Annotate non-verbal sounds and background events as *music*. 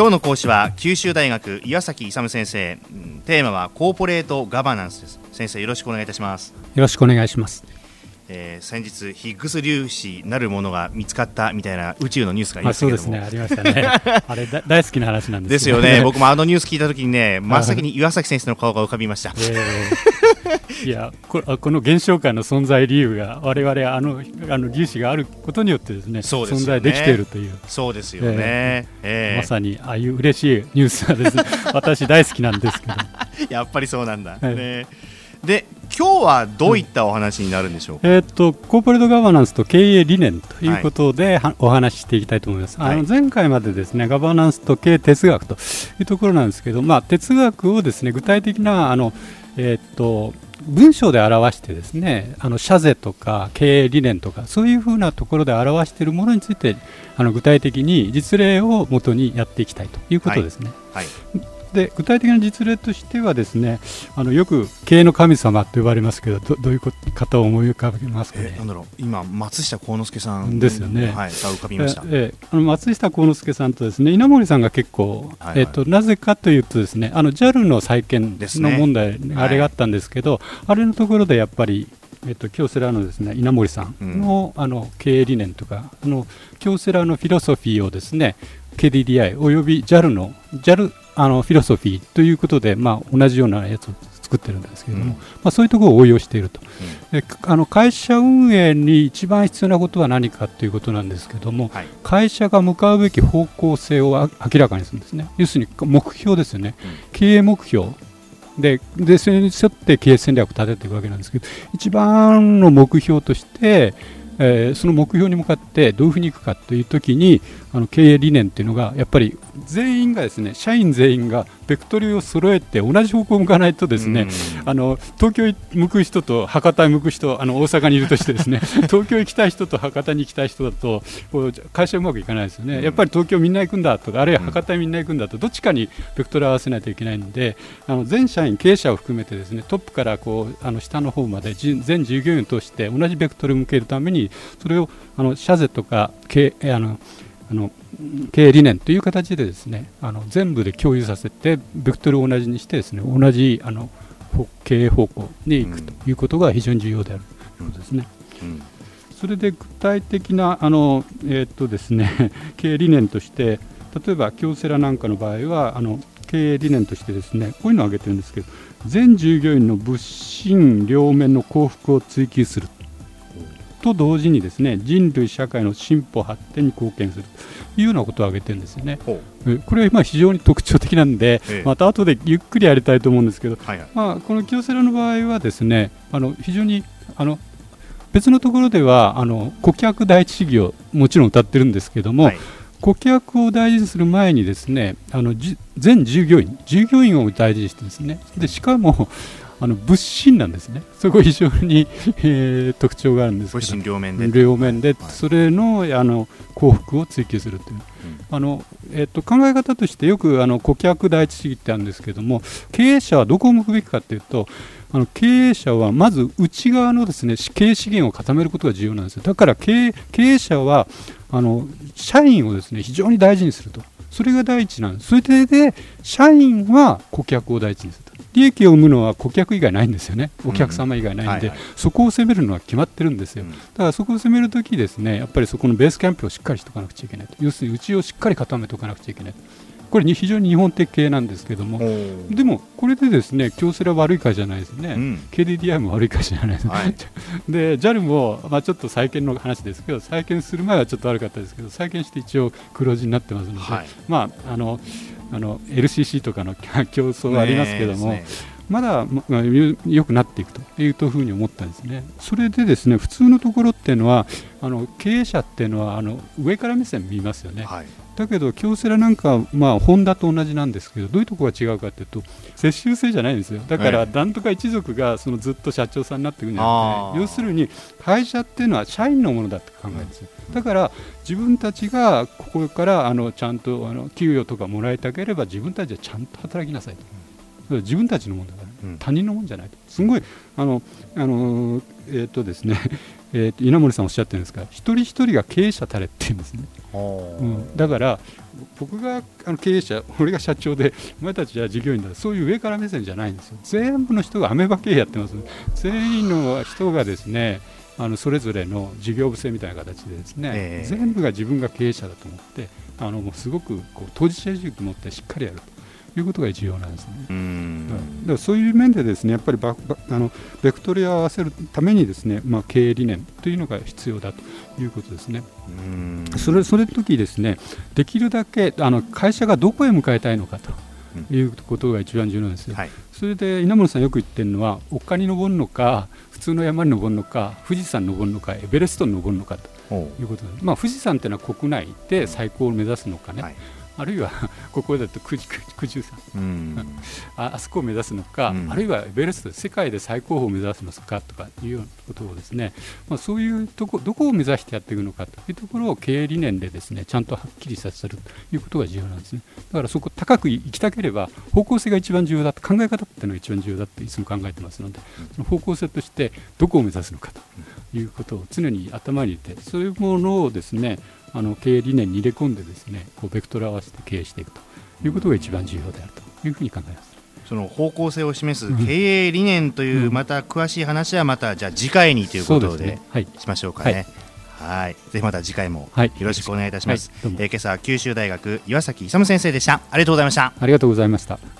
今日の講師は九州大学岩崎勇先生。テーマはコーポレートガバナンスです。先生よろしくお願いいたします。よろしくお願いします。えー、先日ヒッグス粒子なるものが見つかったみたいな宇宙のニュースがありましたけどそうですね。ありましたね。*laughs* あれ大好きな話なんです、ね、ですよね。*laughs* 僕もあのニュース聞いた時にね真っ先に岩崎先生の顔が浮かびました、えー、いやここの現象界の存在理由が我々あのあの粒子があることによってですね、ね、存在できているという。そうですよね、えー。えー、まさにああいう嬉しいニュースがですね *laughs* 私大好きなんですけど。やっぱりそうなんだ、ねで今日はどういったお話になるんでしょうか、うん、えー、っとコーポレートガバナンスと経営理念ということで、はい、お話ししていきたいと思います、はい、あの前回までですねガバナンスと経営哲学というところなんですけど、まあ、哲学をですね具体的なあの、えー、っと文章で表してですねあの社税とか経営理念とかそういうふうなところで表しているものについてあの具体的に実例をもとにやっていきたいということですね。はい、はいで具体的な実例としてはですねあのよく経営の神様と呼ばれますけどどどういう方を思い浮かべますか、ね、なんだろう。今松下幸之助さんですよね、はい、浮かびました、ええ、あの松下幸之助さんとですね稲森さんが結構、はいはい、えっとなぜかというとですねあの JAL の再建の問題、ね、あれがあったんですけど、はい、あれのところでやっぱりえっと、京セラのですね稲森さんのうん、あの経営理念とかあの京セラのフィロソフィーをですね KDDI および JAL の JAL あのフィロソフィーということで、まあ、同じようなやつを作ってるんですけれども、うん、まあ、そういうところを応用していると、うん、であの会社運営に一番必要なことは何かということなんですけれども、はい、会社が向かうべき方向性を明らかにするんですね。要するに目標ですよね、うん、経営目標。ででそれに沿って経営戦略を立てていくわけなんですけど一番の目標としてえー、その目標に向かってどういうふうにいくかというときにあの経営理念っていうのがやっぱり全員がですね社員全員がベクトルを揃えて同じ方向を向かないとですね、あの東京に向く人と博多に向く人あの大阪にいるとしてですね *laughs* 東京行きたい人と博多に行きたい人だとこう会社うまくいかないですよね、やっぱり東京みんな行くんだとかあるいは博多にみんな行くんだとどっちかにベクトルを合わせないといけないのであの全社員経営者を含めてですねトップからこうあの下の方まで全従業員を通して同じベクトルを向けるためにそれをあの社税とか経あのあの経営理念という形でですねあの全部で共有させてベクトルを同じにしてですね同じあの経営方向に行くということが非常に重要であるということですね。うん、それで具体的なあの、えー、っとですね、*laughs* 経営理念として例えば京セラなんかの場合はあの経営理念としてですねこういうのを挙げてるんですけど全従業員の物心両面の幸福を追求すると同時にですね人類社会の進歩発展に貢献するというようなことを挙げてるんですよね。これは今非常に特徴的なんで、ええ、また後でゆっくりやりたいと思うんですけど、はいはい、まあ、この京セラの場合はですねあの非常にあの別のところではあの顧客第一主義をもちろん歌ってるんですけども、はい、顧客を大事にする前にですねあの全従業員従業員を大事にしてですねでしかもあの物心なんですね、そこ非常に、えー、特徴があるんですけど、両面で両面で、それのあの幸福を追求するという、うん、あのえー、と考え方としてよくあの顧客第一主義ってあるんですけども、経営者はどこを向くべきかというと、あの経営者はまず内側のですね経営資源を固めることが重要なんですよ。だから経営経営者はあの社員をですね非常に大事にすると。それが第一なんです。それで、社員は顧客を第一にする。利益を生むのは顧客以外ないんですよね、お客様以外ないんで、そこを攻めるのは決まってるんですよ、うん、だからそこを攻めるとき、ですねやっぱりそこのベースキャンプをしっかりしておかなくちゃいけないと、要するに内をしっかり固めておかなくちゃいけないこれ非常に日本的系なんですけども、でもこれでですね京セラ悪い会じゃないですね、うん、KDDI も悪い会じゃないです、はい、*laughs* で JAL も、まあ、ちょっと再建の話ですけど再建する前はちょっと悪かったですけど再建して一応黒字になってますので、はい、まああのあの LCC とかの *laughs* 競争はありますけども、ねまだ、まあ、良くなっていくというふうに思ったんですね。それでですね普通のところっていうのはあの経営者っていうのはあの上から目線見ますよね。はい、だけど京セラなんかまあホンダと同じなんですけどどういうところが違うかというと接収制じゃないんですよ。だからなんとか一族がそのずっと社長さんになっていくんじゃなくて要するに会社っていうのは社員のものだって考えるんですよ。だから自分たちがここからあのちゃんとあの給与とかもらいたければ自分たちはちゃんと働きなさいと。自分たちのものだから他人のもん。じゃないとすごいあのあのえっ、とですね *laughs* えー、と稲森さんおっしゃってるんですが一人一人が経営者たれって言うんですね、うん、だから僕があの経営者俺が社長でお前たちは従業員だ。そういう上から目線じゃないんですよ。全部の人がアメバ経営やってます。全員の人がですねあのそれぞれの事業部制みたいな形でですね、えー、全部が自分が経営者だと思ってあのもうすごくこう当事者意識を持ってしっかりやると。いうことが重要なんですね。だからそういう面でですねやっぱりバあのベクトルを合わせるためにですね、まあ、経営理念というのが必要だということですね。それそれ時ですねできるだけあの会社がどこへ向かいたいのかと。いうことが一番重要なんですよ、はい、それで稲森さんよく言ってるのは丘に登るのか普通の山に登るのか富士山に登るのかエベレストに登るのかということで、まあ、富士山というのは国内で最高を目指すのかね、はいあるいは *laughs* ここだと九十三、うん、ああそこを目指すのか、うん、あるいはエベレスト世界で最高峰を目指すのかとかいうようなことをですね、まあ、そういうとこどこを目指してやっていくのかというところを経営理念でですねちゃんとはっきりさせるということが重要なんですね。だからそこ高く行きたければ方向性が一番重要だと考え方っていうのが一番重要だっていつも考えてますのでその方向性としてどこを目指すのかということを常に頭に入れてそういうものをですねあの経営理念に入れ込んでですねこうベクトルを合わせて経営していくということが一番重要であるというふうに考えます。その方向性を示す経営理念というまた詳しい話はまたじゃあ次回にということでしましょうかね。はい、ぜひまた次回もよろしくお願いいたします。はい、えー、今朝九州大学岩崎勇先生でした。ありがとうございました。ありがとうございました。